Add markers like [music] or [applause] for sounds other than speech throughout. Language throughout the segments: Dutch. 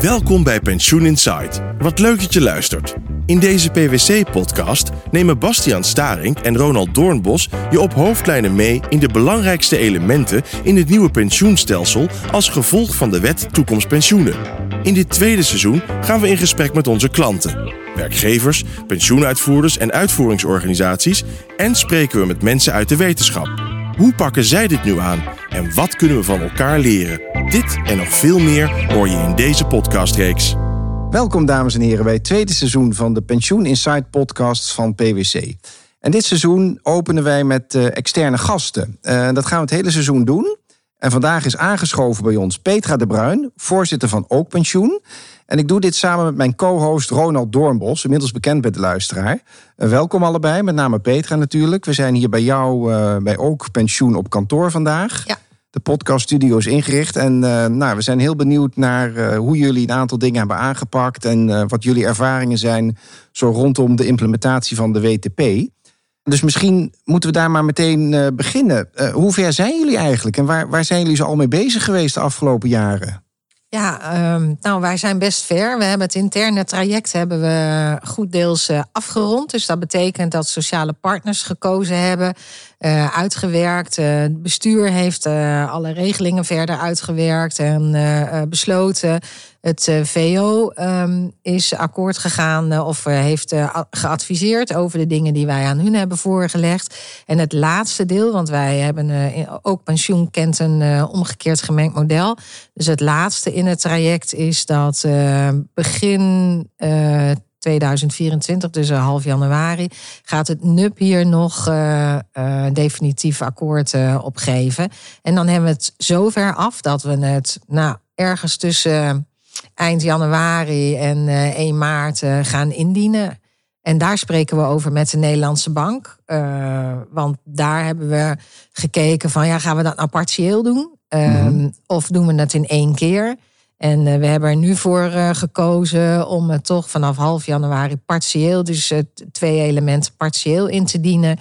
Welkom bij Pensioen Insight. Wat leuk dat je luistert. In deze PwC-podcast nemen Bastiaan Staring en Ronald Doornbos je op hoofdlijnen mee in de belangrijkste elementen in het nieuwe pensioenstelsel als gevolg van de wet Toekomst Pensioenen. In dit tweede seizoen gaan we in gesprek met onze klanten, werkgevers, pensioenuitvoerders en uitvoeringsorganisaties en spreken we met mensen uit de wetenschap. Hoe pakken zij dit nu aan en wat kunnen we van elkaar leren? Dit en nog veel meer hoor je in deze podcastreeks. Welkom dames en heren bij het tweede seizoen van de Pensioen Insight podcast van PwC. En dit seizoen openen wij met uh, externe gasten. Uh, dat gaan we het hele seizoen doen. En vandaag is aangeschoven bij ons Petra de Bruin, voorzitter van Ook Pensioen. En ik doe dit samen met mijn co-host Ronald Doornbos, inmiddels bekend bij de luisteraar. Uh, welkom allebei, met name Petra natuurlijk. We zijn hier bij jou uh, bij Ook Pensioen op kantoor vandaag. Ja. De podcaststudio is ingericht en uh, nou, we zijn heel benieuwd naar hoe jullie een aantal dingen hebben aangepakt en wat jullie ervaringen zijn zo rondom de implementatie van de WTP. Dus misschien moeten we daar maar meteen beginnen. hoe ver zijn jullie eigenlijk en waar, waar zijn jullie zo al mee bezig geweest de afgelopen jaren? Ja, um, nou, wij zijn best ver. We hebben het interne traject hebben we goed deels uh, afgerond. Dus dat betekent dat sociale partners gekozen hebben, uh, uitgewerkt. Uh, het bestuur heeft alle regelingen verder uitgewerkt en besloten. Het VO um, is akkoord gegaan of heeft geadviseerd over de dingen die wij aan hun hebben voorgelegd. En het laatste deel, want wij hebben ook pensioen kent een omgekeerd gemengd model. Dus het laatste in het traject is dat begin 2024, dus half januari, gaat het NUP hier nog uh, uh, definitief akkoord uh, op geven. En dan hebben we het zover af dat we het nou, ergens tussen eind januari en 1 maart gaan indienen. En daar spreken we over met de Nederlandse Bank. want daar hebben we gekeken van ja, gaan we dat nou partieel doen? Mm-hmm. Of doen we dat in één keer? En uh, we hebben er nu voor uh, gekozen om het toch vanaf half januari partieel, dus uh, twee elementen partieel in te dienen.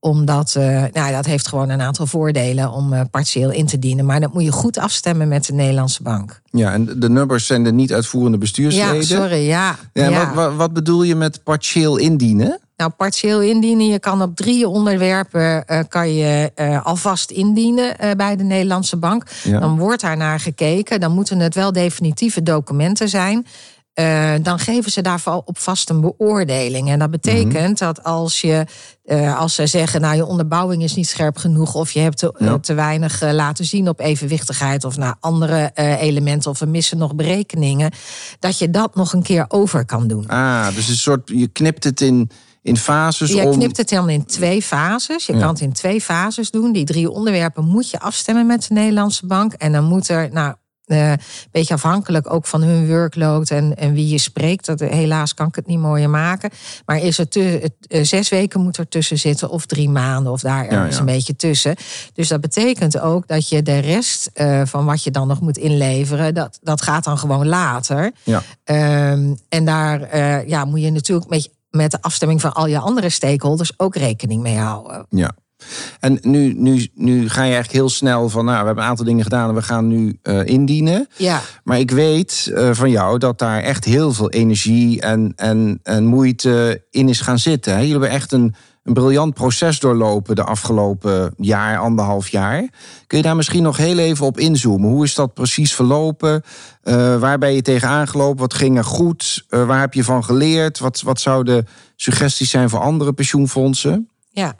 omdat, nou, dat heeft gewoon een aantal voordelen om partieel in te dienen. Maar dat moet je goed afstemmen met de Nederlandse bank. Ja, en de nummers zijn de niet uitvoerende bestuursleden. Ja, sorry, ja. ja, ja. Wat, wat bedoel je met partieel indienen? Nou, partieel indienen. Je kan op drie onderwerpen uh, kan je uh, alvast indienen uh, bij de Nederlandse bank. Ja. Dan wordt daar naar gekeken. Dan moeten het wel definitieve documenten zijn. dan geven ze daarvoor op vast een beoordeling. En dat betekent mm -hmm. dat als je als ze zeggen, nou je onderbouwing is niet scherp genoeg, of je hebt te, ja. te weinig laten zien op evenwichtigheid of naar andere elementen, of we missen nog berekeningen, dat je dat nog een keer over kan doen. Ah, dus een soort, je knipt het in in fases? Je knipt het dan in twee fases. Je ja. kan het in twee fases doen. Die drie onderwerpen moet je afstemmen met de Nederlandse bank. En dan moet er, nou, uh, een beetje afhankelijk ook van hun workload en, en wie je spreekt. Dat, helaas kan ik het niet mooier maken. Maar is er te, uh, zes weken moet er tussen zitten, of drie maanden, of daar ergens ja, ja. een beetje tussen. Dus dat betekent ook dat je de rest uh, van wat je dan nog moet inleveren, dat, dat gaat dan gewoon later. Ja. Um, en daar ja, moet je natuurlijk met met de afstemming van al je andere stakeholders ook rekening mee houden. Ja. En nu, nu, nu ga je eigenlijk heel snel van, nou, we hebben een aantal dingen gedaan en we gaan nu uh, indienen. Ja. Maar ik weet uh, van jou dat daar echt heel veel energie en, en, en moeite in is gaan zitten. Hè? Jullie hebben echt een, een briljant proces doorlopen de afgelopen jaar, anderhalf jaar. Kun je daar misschien nog heel even op inzoomen? Hoe is dat precies verlopen? Uh, waar ben je tegenaan gelopen? Wat ging er goed? Uh, waar heb je van geleerd? Wat, wat zouden suggesties zijn voor andere pensioenfondsen? Ja,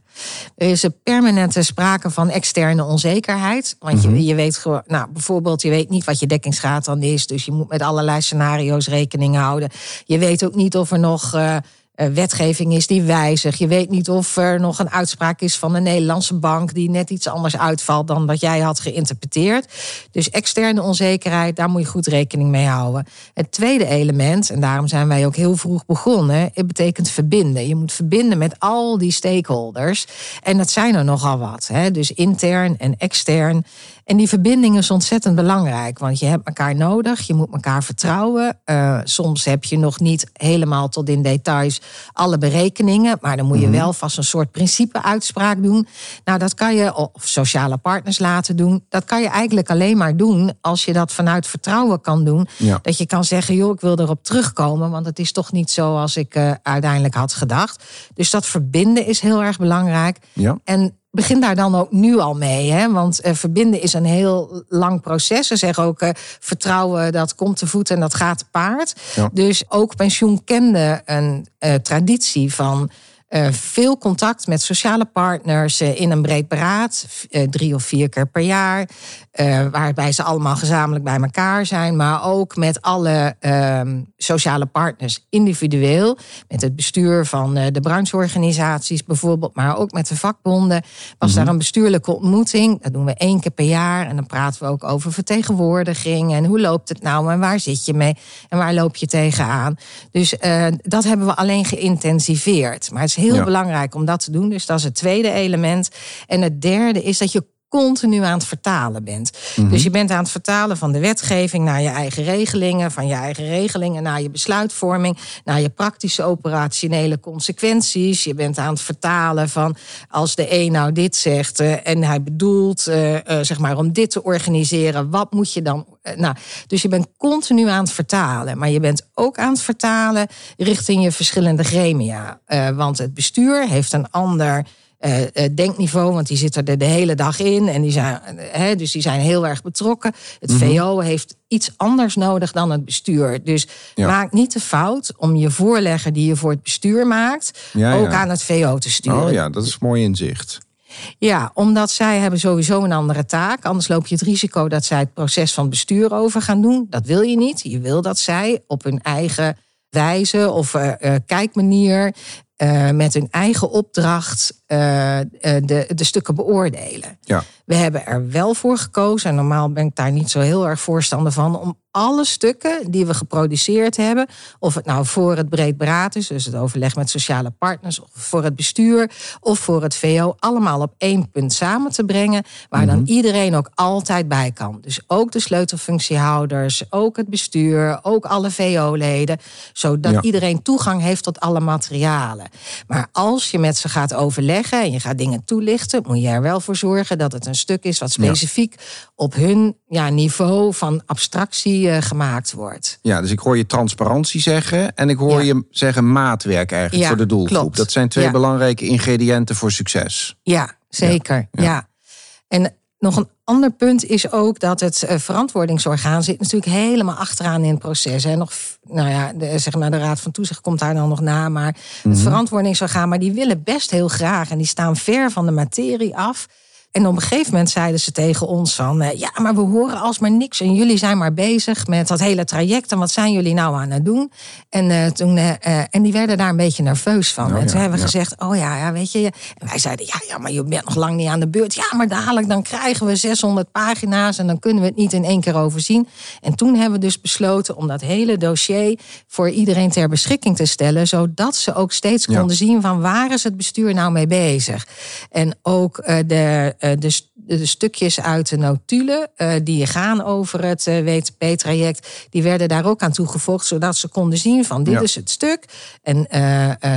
er is een permanente sprake van externe onzekerheid. Want je, mm -hmm. je weet gewoon, nou, bijvoorbeeld, je weet niet wat je dekkingsgraad dan is. Dus je moet met allerlei scenario's rekening houden. Je weet ook niet of er nog. Uh, uh, wetgeving is die wijzigt. Je weet niet of er nog een uitspraak is van een Nederlandse bank die net iets anders uitvalt dan wat jij had geïnterpreteerd. Dus externe onzekerheid, daar moet je goed rekening mee houden. Het tweede element, en daarom zijn wij ook heel vroeg begonnen, het betekent verbinden. Je moet verbinden met al die stakeholders. En dat zijn er nogal wat. Hè? Dus intern en extern. En die verbinding is ontzettend belangrijk, want je hebt elkaar nodig, je moet elkaar vertrouwen. Uh, soms heb je nog niet helemaal tot in details alle berekeningen, maar dan moet je mm wel vast een soort principe-uitspraak doen. Nou, dat kan je, of sociale partners laten doen, dat kan je eigenlijk alleen maar doen als je dat vanuit vertrouwen kan doen. Ja. Dat je kan zeggen, joh, ik wil erop terugkomen, want het is toch niet zoals ik uh, uiteindelijk had gedacht. Dus dat verbinden is heel erg belangrijk. Ja. En begin daar dan ook nu al mee. Hè? Want uh, verbinden is een heel lang proces. Ze zeggen ook uh, vertrouwen, dat komt te voet en dat gaat te paard. Ja. Dus ook pensioen kende een uh, traditie van veel contact met sociale partners in een breed beraad, drie of vier keer per jaar. Waarbij ze allemaal gezamenlijk bij elkaar zijn, maar ook met alle ehm, sociale partners individueel. Met het bestuur van de brancheorganisaties bijvoorbeeld, maar ook met de vakbonden. Was mm daar een bestuurlijke ontmoeting. Dat doen we één keer per jaar. En dan praten we ook over vertegenwoordiging. En hoe loopt het nou? En waar zit je mee? En waar loop je tegenaan? Dus dat hebben we alleen geïntensiveerd. Maar het is heel belangrijk om dat te doen. Dus dat is het tweede element. En het derde is dat je continu aan het vertalen bent. Mhm. Dus je bent aan het vertalen van de wetgeving naar je eigen regelingen, van je eigen regelingen naar je besluitvorming, naar je praktische operationele consequenties. Je bent aan het vertalen van als de een nou dit zegt uh, en hij bedoelt uh, uh, zeg maar om dit te organiseren, wat moet je dan? nou, dus je bent continu aan het vertalen, maar je bent ook aan het vertalen richting je verschillende gremia, want het bestuur heeft een ander uh, denkniveau, want die zitten er de hele dag in. En die zijn, uh, dus die zijn heel erg betrokken. Het mm VO heeft iets anders nodig dan het bestuur. Dus maak niet de fout om je voorlegger die je voor het bestuur maakt, ook aan het VO te sturen. Oh ja, dat is mooi inzicht. Ja, omdat zij hebben sowieso een andere taak. Anders loop je het risico dat zij het proces van bestuur over gaan doen. Dat wil je niet. Je wil dat zij op hun eigen wijze of uh, kijkmanier uh, met hun eigen opdracht uh, de, de stukken beoordelen. Ja. We hebben er wel voor gekozen, en normaal ben ik daar niet zo heel erg voorstander van, om alle stukken die we geproduceerd hebben, of het nou voor het breed beraad is, dus het overleg met sociale partners, of voor het bestuur of voor het VO, allemaal op één punt samen te brengen, waar dan mhm. iedereen ook altijd bij kan. Dus ook de sleutelfunctiehouders, ook het bestuur, ook alle VO-leden, zodat iedereen toegang heeft tot alle materialen. Maar als je met ze gaat overleggen en je gaat dingen toelichten, moet je er wel voor zorgen dat het een stuk is wat specifiek op hun ja, niveau van abstractie uh, gemaakt wordt. Ja, dus ik hoor je transparantie zeggen en ik hoor je zeggen maatwerk eigenlijk voor de doelgroep. Klopt. Dat zijn twee belangrijke ingrediënten voor succes. Ja, zeker. Ja. En nog een ander punt is ook dat het uh, verantwoordingsorgaan zit natuurlijk helemaal achteraan in het proces. En nog, nou ja, de, zeg maar, de Raad van Toezicht komt daar dan nog na. Maar het mhm. verantwoordingsorgaan, maar die willen best heel graag en die staan ver van de materie af. En op een gegeven moment zeiden ze tegen ons van... Eh, ja, maar we horen alsmaar niks en jullie zijn maar bezig met dat hele traject... en wat zijn jullie nou aan het doen? En, uh, toen, uh, en die werden daar een beetje nerveus van. Oh, en toen hebben we gezegd, oh ja, ja, weet je... En wij zeiden, ja, ja, maar je bent nog lang niet aan de beurt. Ja, maar dadelijk dan krijgen we 600 pagina's... en dan kunnen we het niet in één keer overzien. En toen hebben we dus besloten om dat hele dossier... voor iedereen ter beschikking te stellen... zodat ze ook steeds konden zien van waar is het bestuur nou mee bezig. En ook de eh, de, de, stukjes uit de notulen uh, die gaan over het uh, eh, WTP-traject, die werden daar ook aan toegevoegd, zodat ze konden zien van dit is het stuk. En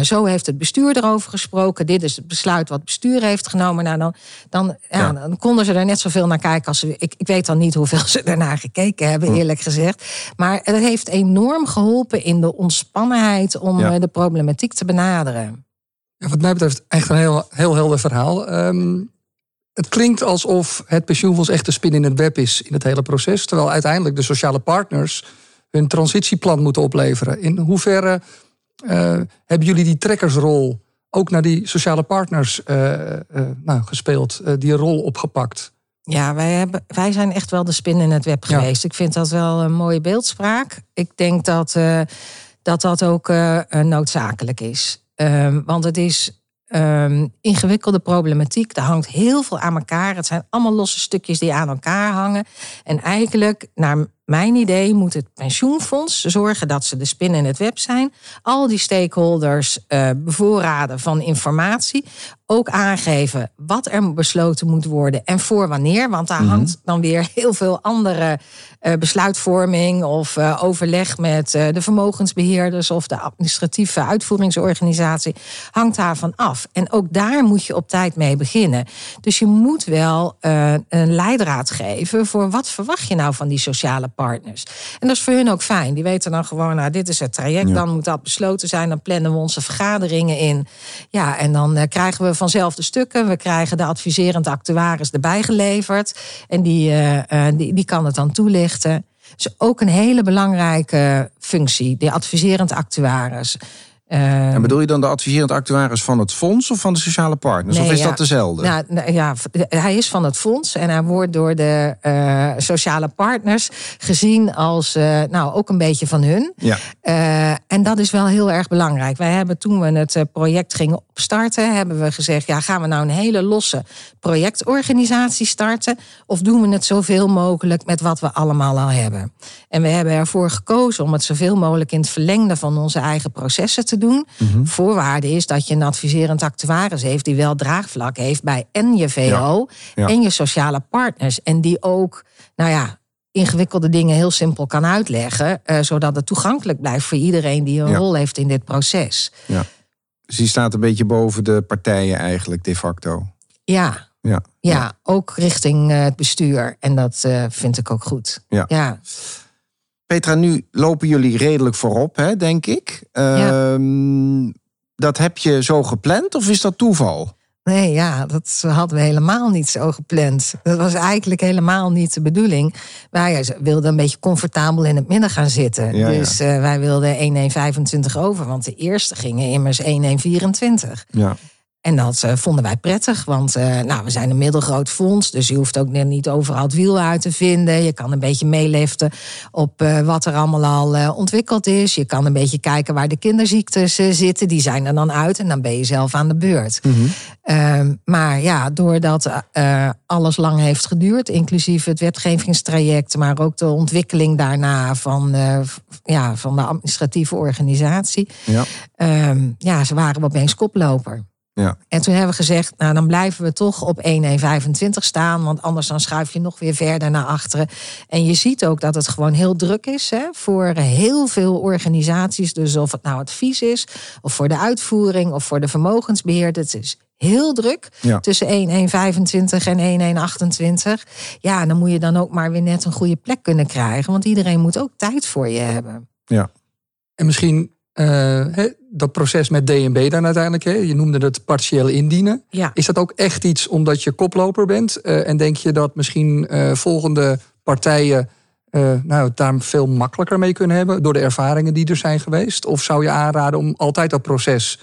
zo heeft het bestuur erover gesproken. Dit is het besluit wat het bestuur heeft genomen. Nou, dan, dan, ja, dan konden ze er net zoveel naar kijken als ze. Ik, ik weet dan niet hoeveel ze [laughs] ernaar gekeken hebben, eerlijk gezegd. Maar het heeft enorm geholpen in de ontspannenheid om de problematiek te benaderen. Ja, wat mij betreft echt een heel, heel helder verhaal. Um, het klinkt alsof het pensioenfonds echt de spin in het web is in het hele proces. Terwijl uiteindelijk de sociale partners hun transitieplan moeten opleveren. In hoeverre uh, hebben jullie die trekkersrol ook naar die sociale partners uh, uh, nou, gespeeld, die rol opgepakt? Ja, wij, hebben, wij zijn echt wel de spin in het web geweest. Ik vind dat wel een mooie beeldspraak. Ik denk dat dat, dat ook noodzakelijk is. Ehm, want het is um, ingewikkelde problematiek. Er hangt heel veel aan elkaar. Het zijn allemaal losse stukjes die aan elkaar hangen. En eigenlijk, naar mijn idee moet het pensioenfonds zorgen dat ze de spin in het web zijn. Al die stakeholders uh, bevoorraden van informatie. Ook aangeven wat er besloten moet worden en voor wanneer. Want daar mhm. hangt dan weer [laughs] heel veel andere uh, besluitvorming of uh, overleg met de vermogensbeheerders of de administratieve uitvoeringsorganisatie. Hangt daarvan af. En ook daar moet je op tijd mee beginnen. Dus je moet wel een leidraad geven voor wat verwacht je nou van die sociale partners. En dat is voor hun ook fijn. Die weten dan gewoon, nou, dit is het traject. Dan moet dat besloten zijn. Dan plannen we onze vergaderingen in. Ja, en dan uh, krijgen we vanzelf de stukken. We krijgen de adviserend actuaris erbij geleverd. En die, uh, die, die kan het dan toelichten. Dus ook een hele belangrijke functie, de adviserend actuaris. En bedoel je dan de adviserend actuaris van het fonds of van de sociale partners? of is dat dezelfde? Nou, nou, ja, hij is van het fonds en hij wordt door de uh, sociale partners gezien als uh, nou, ook een beetje van hun. Ja. en dat is wel heel erg belangrijk. Wij hebben toen we het project gingen opstarten, hebben we gezegd: ja, gaan we nou een hele losse projectorganisatie starten? Of doen we het zoveel mogelijk met wat we allemaal al hebben? En we hebben ervoor gekozen om het zoveel mogelijk in het verlengde van onze eigen processen te doen. Mhm. Voorwaarde is dat je een adviserend actuaris heeft die wel draagvlak heeft bij en je VO en je sociale partners. En die ook, nou ja, ingewikkelde dingen heel simpel kan uitleggen, uh, zodat het toegankelijk blijft voor iedereen die een rol heeft in dit proces. Ja. Dus die staat een beetje boven de partijen eigenlijk de facto. Ja. Ja, ja, ook richting eh, het bestuur. En dat uh, vind ik ook goed. Ja. Ja. Petra, nu lopen jullie redelijk voorop, hè, denk ik. Ehm, dat heb je zo gepland of is dat toeval? Nee, ja, dat hadden we helemaal niet zo gepland. Dat was eigenlijk helemaal niet de bedoeling. Wij wilden een beetje comfortabel in het midden gaan zitten. dus uh, wij wilden 1,125 over, want de eerste gingen immers 1,124. Ja. En dat uh, vonden wij prettig, want uh, nou, we zijn een middelgroot fonds. Dus je hoeft ook niet overal het wiel uit te vinden. Je kan een beetje meeliften op uh, wat er allemaal al ontwikkeld is. Je kan een beetje kijken waar de kinderziektes zitten. Die zijn er dan uit en dan ben je zelf aan de beurt. Mm -hmm. maar ja, doordat alles lang heeft geduurd, inclusief het wetgevingstraject, maar ook de ontwikkeling daarna van, ja, van de administratieve organisatie. Ja. Ehm, ja, ze waren opeens koploper. Ja. En toen hebben we gezegd, nou dan blijven we toch op 1,125 staan. Want anders dan schuif je nog weer verder naar achteren. En je ziet ook dat het gewoon heel druk is hè, voor heel veel organisaties. Dus of het nou advies is, of voor de uitvoering, of voor de vermogensbeheer. Het is heel druk tussen 1,125 en 1,128. Ja, dan moet je dan ook maar weer net een goede plek kunnen krijgen. Want iedereen moet ook tijd voor je hebben. Ja. En misschien uh, dat proces met DNB dan uiteindelijk, hè? je noemde het partieel indienen. Ja. Is dat ook echt iets omdat je koploper bent? Uh, en denk je dat misschien uh, volgende partijen nou, daar veel makkelijker mee kunnen hebben door de ervaringen die er zijn geweest? Of zou je aanraden om altijd dat proces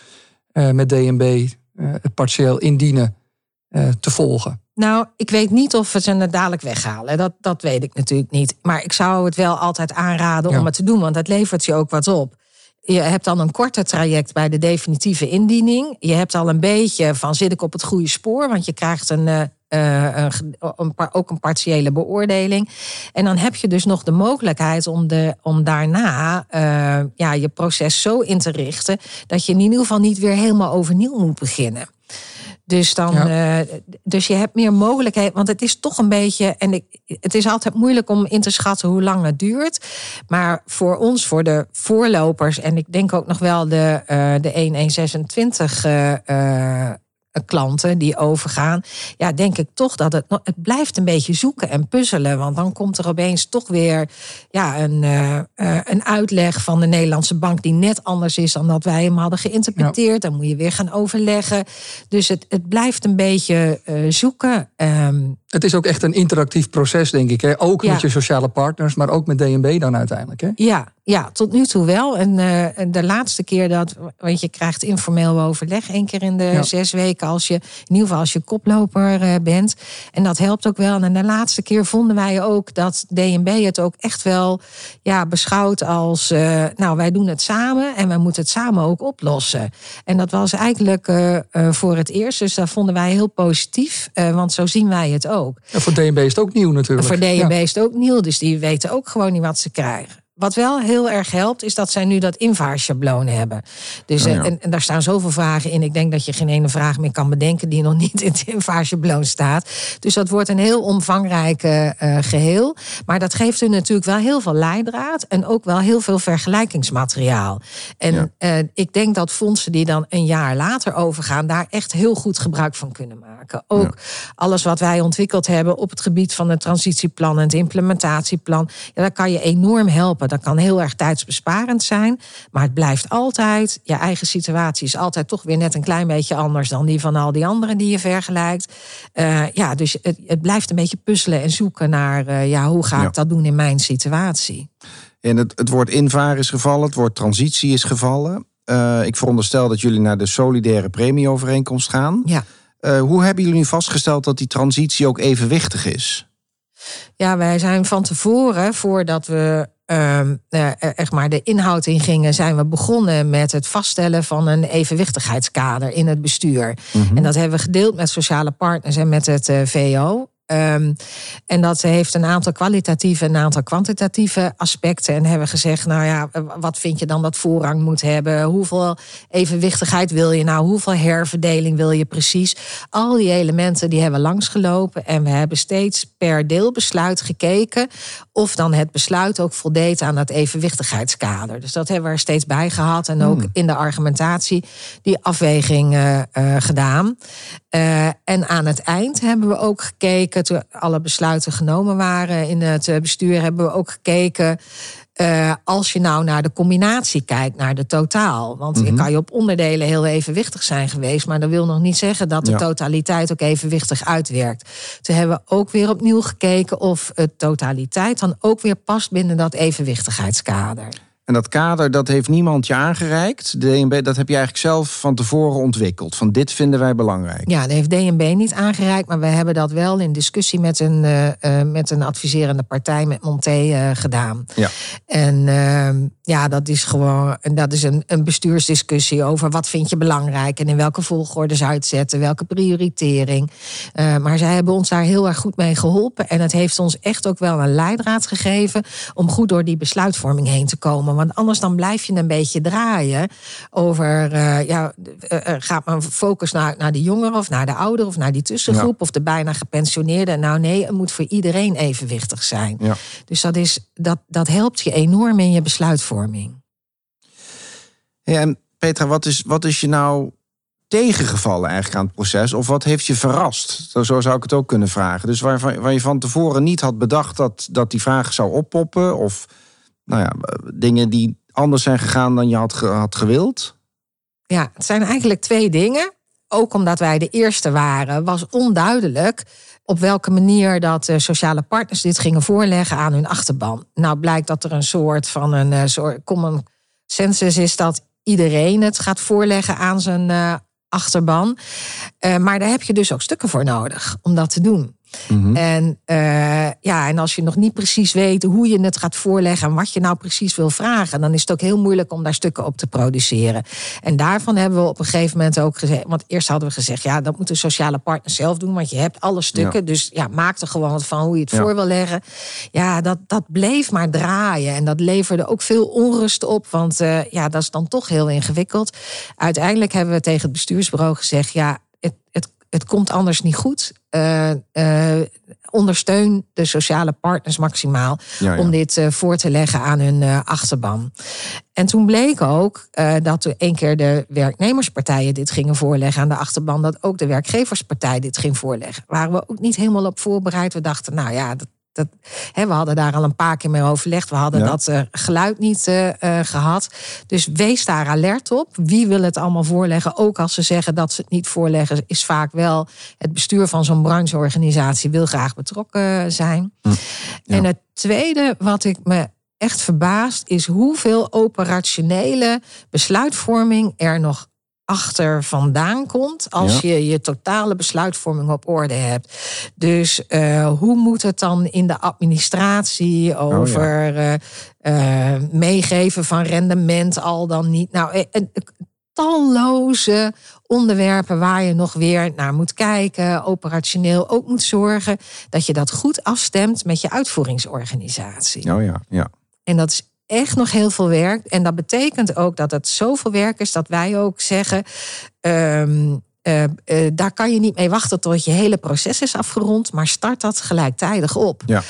met DNB, het partieel indienen, te volgen? Nou, ik weet niet of we ze er dadelijk weghalen. Dat, dat weet ik natuurlijk niet. Maar ik zou het wel altijd aanraden om het te doen, want dat levert je ook wat op je hebt dan een korter traject bij de definitieve indiening. Je hebt al een beetje van zit ik op het goede spoor, want je krijgt een, uh, een, een, ook een partiële beoordeling. En dan heb je dus nog de mogelijkheid om, de, om daarna uh, ja, je proces zo in te richten dat je in ieder geval niet weer helemaal overnieuw moet beginnen. Dus, dan, uh, dus je hebt meer mogelijkheden. Want het is toch een beetje. En ik, het is altijd moeilijk om in te schatten hoe lang het duurt. Maar voor ons, voor de voorlopers. En ik denk ook nog wel de, uh, de 1126 uh, klanten die overgaan, ja, denk ik toch dat het, het blijft een beetje zoeken en puzzelen. Want dan komt er opeens toch weer ja, een, uh, een uitleg van de Nederlandse bank die net anders is dan dat wij hem hadden geïnterpreteerd. Dan moet je weer gaan overleggen. Dus het, het blijft een beetje uh, zoeken. Um, het is ook echt een interactief proces, denk ik. Hè? Ook met je sociale partners, maar ook met DNB dan uiteindelijk. Hè? Ja, ja, tot nu toe wel. En uh, de laatste keer dat, want je krijgt informeel overleg één keer in de zes weken als je, in ieder geval als je koploper uh, bent. En dat helpt ook wel. En de laatste keer vonden wij ook dat DNB het ook echt wel ja, beschouwt als, uh, nou wij doen het samen en wij moeten het samen ook oplossen. En dat was eigenlijk voor het eerst, dus dat vonden wij heel positief, want zo zien wij het ook. Ook. En voor DNB is het ook nieuw natuurlijk. Voor DNB is het ook nieuw, dus die weten ook gewoon niet wat ze krijgen. Wat wel heel erg helpt, is dat zij nu dat invaarschabloon hebben. Dus, Oh eh, ja. en, en daar staan zoveel vragen in. Ik denk dat je geen ene vraag meer kan bedenken die nog [laughs] niet in het invaarschabloon staat. Dus dat wordt een heel omvangrijk eh, eh, geheel. Maar dat geeft u natuurlijk wel heel veel leidraad en ook wel heel veel vergelijkingsmateriaal. En Ja. eh, ik denk dat fondsen die dan een jaar later overgaan, daar echt heel goed gebruik van kunnen maken. Ook alles wat wij ontwikkeld hebben op het gebied van het transitieplan en het implementatieplan. Ja, dat kan je enorm helpen. Dat kan heel erg tijdsbesparend zijn. Maar het blijft altijd, je eigen situatie is altijd toch weer net een klein beetje anders dan die van al die anderen die je vergelijkt. Eh, ja, dus het, het blijft een beetje puzzelen en zoeken naar eh, ja, hoe ga Ja. ik dat doen in mijn situatie. En het, het woord invaar is gevallen, het woord transitie is gevallen. Eh, ik veronderstel dat jullie naar de solidaire premieovereenkomst gaan. Ja. Hoe hebben jullie nu vastgesteld dat die transitie ook evenwichtig is? Ja, wij zijn van tevoren, voordat we echt maar de inhoud in gingen, zijn we begonnen met het vaststellen van een evenwichtigheidskader in het bestuur. En dat hebben we gedeeld met sociale partners en met het eh, VO. Ehm, en dat heeft een aantal kwalitatieve en een aantal kwantitatieve aspecten. En hebben gezegd, nou ja, wat vind je dan dat voorrang moet hebben? Hoeveel evenwichtigheid wil je nou? Hoeveel herverdeling wil je precies? Al die elementen die hebben langsgelopen. En we hebben steeds per deelbesluit gekeken of dan het besluit ook voldeed aan dat evenwichtigheidskader. Dus dat hebben we er steeds bij gehad. En ook in de argumentatie die afweging eh, gedaan. Eh, en aan het eind hebben we ook gekeken, toen alle besluiten genomen waren in het eh, bestuur, hebben we ook gekeken. eh, als je nou naar de combinatie kijkt, naar de totaal. Want je kan je op onderdelen heel evenwichtig zijn geweest. Maar dat wil nog niet zeggen dat de Ja. totaliteit ook evenwichtig uitwerkt. Toen hebben we ook weer opnieuw gekeken of het totaliteit dan ook weer past binnen dat evenwichtigheidskader. En dat kader, dat heeft niemand je aangereikt. De DNB, dat heb je eigenlijk zelf van tevoren ontwikkeld. Van dit vinden wij belangrijk. Ja, dat heeft DNB niet aangereikt, maar we hebben dat wel in discussie met een, eh, eh, met een adviserende partij, met Monté, eh, gedaan. Ja. En ehm, ja, dat is gewoon dat is een, een bestuursdiscussie over wat vind je belangrijk en in welke volgorde zou je het zetten, welke prioritering. Eh, maar zij hebben ons daar heel erg goed mee geholpen. En het heeft ons echt ook wel een leidraad gegeven om goed door die besluitvorming heen te komen. Want anders dan blijf je een beetje draaien over, eh, ja, eh, gaat mijn focus naar, naar de jongeren of naar de ouderen of naar die tussengroep of de bijna gepensioneerden. Nou nee, het moet voor iedereen evenwichtig zijn. Ja. Dus dat, is, dat, dat helpt je enorm in je besluitvorming. Ja, en Petra, wat is, wat is je nou tegengevallen eigenlijk aan het proces? Of wat heeft je verrast? Zo zo zou ik het ook kunnen vragen. Dus waar, waar je van tevoren niet had bedacht dat, dat die vraag zou oppoppen. Of nou ja, dingen die anders zijn gegaan dan je had, had gewild. Ja, het zijn eigenlijk twee dingen. Ook omdat wij de eerste waren, was onduidelijk op welke manier dat de sociale partners dit gingen voorleggen aan hun achterban. Nou blijkt dat er een soort van een eh, soort common census is dat iedereen het gaat voorleggen aan zijn eh, achterban. Eh, maar daar heb je dus ook stukken voor nodig om dat te doen. En, eh, ja, en als je nog niet precies weet hoe je het gaat voorleggen en wat je nou precies wil vragen, dan is het ook heel moeilijk om daar stukken op te produceren. En daarvan hebben we op een gegeven moment ook gezegd, want eerst hadden we gezegd, ja, dat moeten sociale partners zelf doen, want je hebt alle stukken. Ja. Dus ja, maak er gewoon wat van hoe je het Ja. voor wil leggen. Ja, dat, dat bleef maar draaien en dat leverde ook veel onrust op, want eh, ja, dat is dan toch heel ingewikkeld. Uiteindelijk hebben we tegen het bestuursbureau gezegd, ja, het, het, het komt anders niet goed. Eh, ondersteun de sociale partners maximaal Ja, ja. om dit eh, voor te leggen aan hun achterban. En toen bleek ook dat één keer de werknemerspartijen dit gingen voorleggen aan de achterban, dat ook de werkgeverspartij dit ging voorleggen. Waren we ook niet helemaal op voorbereid. We dachten, nou ja, dat, dat, hè, we hadden daar al een paar keer mee overlegd. We hadden Ja. dat eh, geluid niet eh, eh, gehad. Dus wees daar alert op. Wie wil het allemaal voorleggen? Ook als ze zeggen dat ze het niet voorleggen, is vaak wel het bestuur van zo'n brancheorganisatie wil graag betrokken zijn. Ja. En het tweede wat ik me echt verbaast, is hoeveel operationele besluitvorming er nog achter vandaan komt als Ja. je je totale besluitvorming op orde hebt. Dus eh, hoe moet het dan in de administratie over eh, eh, meegeven van rendement al dan niet? Nou, en, talloze onderwerpen waar je nog weer naar moet kijken, operationeel ook moet zorgen dat je dat goed afstemt met je uitvoeringsorganisatie. Oh ja, ja. En dat is echt nog heel veel werk. En dat betekent ook dat het zoveel werk is dat wij ook zeggen. ehm, eh, eh, daar kan je niet mee wachten tot je hele proces is afgerond, maar start dat gelijktijdig op. Ja.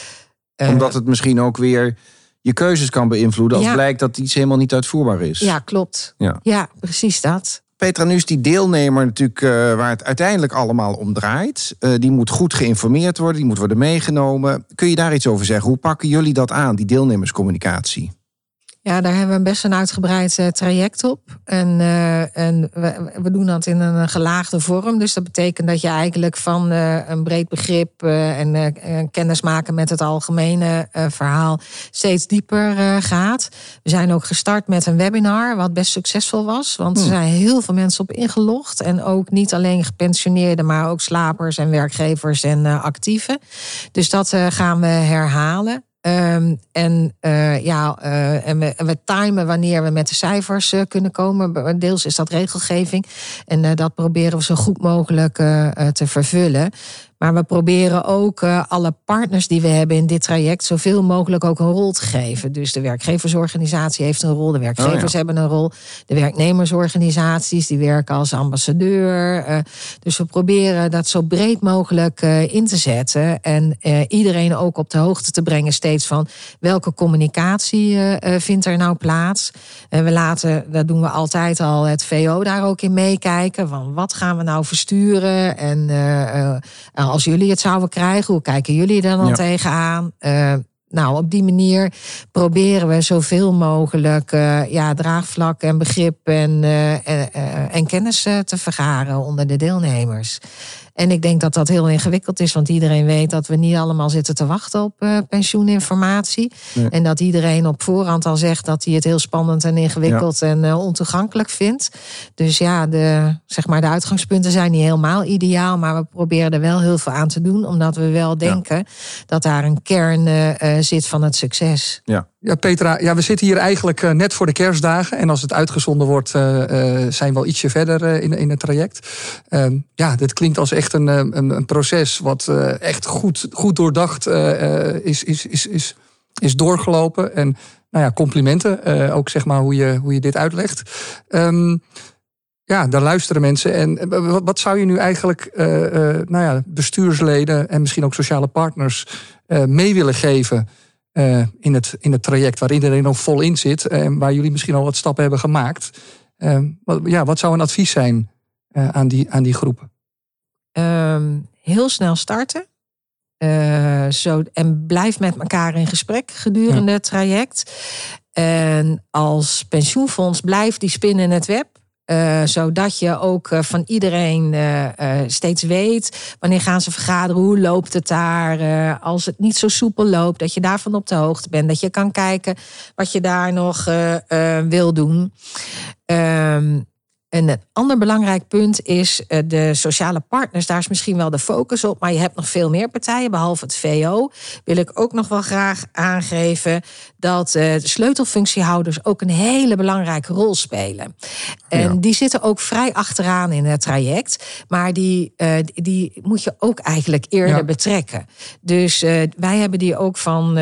Eh, Omdat het misschien ook weer je keuzes kan beïnvloeden als Ja. blijkt dat iets helemaal niet uitvoerbaar is. ja, klopt. Ja. Ja, precies dat. Petra, nu is die deelnemer natuurlijk waar het uiteindelijk allemaal om draait. Die moet goed geïnformeerd worden, die moet worden meegenomen. Kun je daar iets over zeggen? Hoe pakken jullie dat aan, die deelnemerscommunicatie? Ja, daar hebben we best een uitgebreid eh, traject op. En, eh, en we, we doen dat in een gelaagde vorm. Dus dat betekent dat je eigenlijk van eh, een breed begrip en kennis maken met het algemene verhaal steeds dieper gaat. We zijn ook gestart met een webinar, wat best succesvol was. Want er zijn heel veel mensen op ingelogd. En ook niet alleen gepensioneerden, maar ook slapers en werkgevers en actieven. Dus dat gaan we herhalen. Ehm, en uh, ja, uh, en, we, en we timen wanneer we met de cijfers uh, kunnen komen. Deels is dat regelgeving. En dat proberen we zo goed mogelijk te vervullen. Maar we proberen ook uh, alle partners die we hebben in dit traject zoveel mogelijk ook een rol te geven. Dus de werkgeversorganisatie heeft een rol, de werkgevers oh ja. hebben een rol, de werknemersorganisaties die werken als ambassadeur. Uh, dus we proberen dat zo breed mogelijk uh, in te zetten en iedereen ook op de hoogte te brengen steeds van welke communicatie vindt er nou plaats. En we laten, dat doen we altijd al, het VO daar ook in meekijken. Van wat gaan we nou versturen en als jullie het zouden krijgen, hoe kijken jullie er dan ja. tegenaan? Uh, nou, op die manier proberen we zoveel mogelijk uh, ja, draagvlak en begrip en, uh, en kennis te vergaren onder de deelnemers. En ik denk dat dat heel ingewikkeld is, want iedereen weet dat we niet allemaal zitten te wachten op uh, pensioeninformatie. Nee. En dat iedereen op voorhand al zegt dat hij het heel spannend en ingewikkeld ja. en uh, ontoegankelijk vindt. Dus ja, de, zeg maar, de uitgangspunten zijn niet helemaal ideaal, maar we proberen er wel heel veel aan te doen, omdat we wel denken ja. dat daar een kern uh, zit van het succes. Ja. Ja, Petra, ja, we zitten hier eigenlijk uh, net voor de kerstdagen. En als het uitgezonden wordt, uh, uh, zijn we al ietsje verder in, in het traject. Ehm, ja, dit klinkt als echt een, een, een proces wat echt goed, goed doordacht is, is, is, is, is doorgelopen. En nou ja, complimenten, ook zeg maar hoe je, hoe je dit uitlegt. Um, ja, daar luisteren mensen. En wat zou je nu eigenlijk nou ja, bestuursleden en misschien ook sociale partners mee willen geven? Uh, in, het, in het traject waar iedereen nog vol in zit en waar jullie misschien al wat stappen hebben gemaakt. Uh, wat, ja, wat zou een advies zijn aan, die, aan die groepen? Um, heel snel starten. Uh, zo, en blijf met elkaar in gesprek gedurende ja. het traject. En als pensioenfonds blijf die spin in het web. Uh, zodat je ook uh, van iedereen uh, steeds weet wanneer gaan ze vergaderen, hoe loopt het daar. als het niet zo soepel loopt, dat je daarvan op de hoogte bent. Dat je kan kijken wat je daar nog wil doen. En een ander belangrijk punt is de sociale partners. Daar is misschien wel de focus op, maar je hebt nog veel meer partijen, behalve het VO. Wil ik ook nog wel graag aangeven dat de sleutelfunctiehouders ook een hele belangrijke rol spelen. En ja. die zitten ook vrij achteraan in het traject, maar die, uh, die moet je ook eigenlijk eerder ja. betrekken. Dus wij hebben die ook van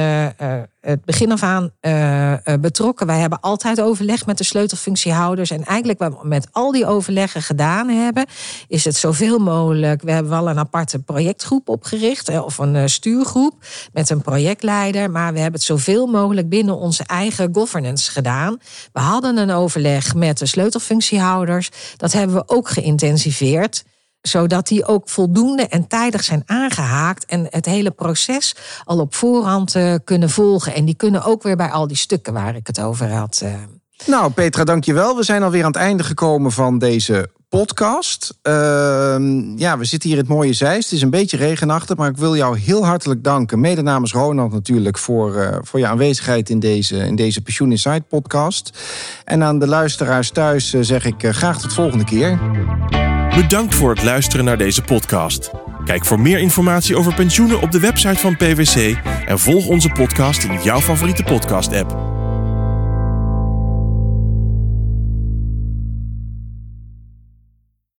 het begin af aan uh, betrokken. Wij hebben altijd overleg met de sleutelfunctiehouders. En eigenlijk wat we met al die overleggen gedaan hebben, is het zoveel mogelijk. We hebben wel een aparte projectgroep opgericht, of een stuurgroep met een projectleider. Maar we hebben het zoveel mogelijk binnen onze eigen governance gedaan. We hadden een overleg met de sleutelfunctiehouders. Dat hebben we ook geïntensiveerd zodat die ook voldoende en tijdig zijn aangehaakt en het hele proces al op voorhand uh, kunnen volgen. En die kunnen ook weer bij al die stukken waar ik het over had. Uh... Nou, Petra, dankjewel. We zijn alweer aan het einde gekomen van deze podcast. Uh, ja, we zitten hier in het mooie Zeist. Het is een beetje regenachtig, maar ik wil jou heel hartelijk danken. Mede namens Ronald natuurlijk voor, uh, voor je aanwezigheid in deze, in deze Pensioen Inside podcast. En aan de luisteraars thuis zeg ik graag tot volgende keer. Bedankt voor het luisteren naar deze podcast. Kijk voor meer informatie over pensioenen op de website van PwC en volg onze podcast in jouw favoriete podcast-app.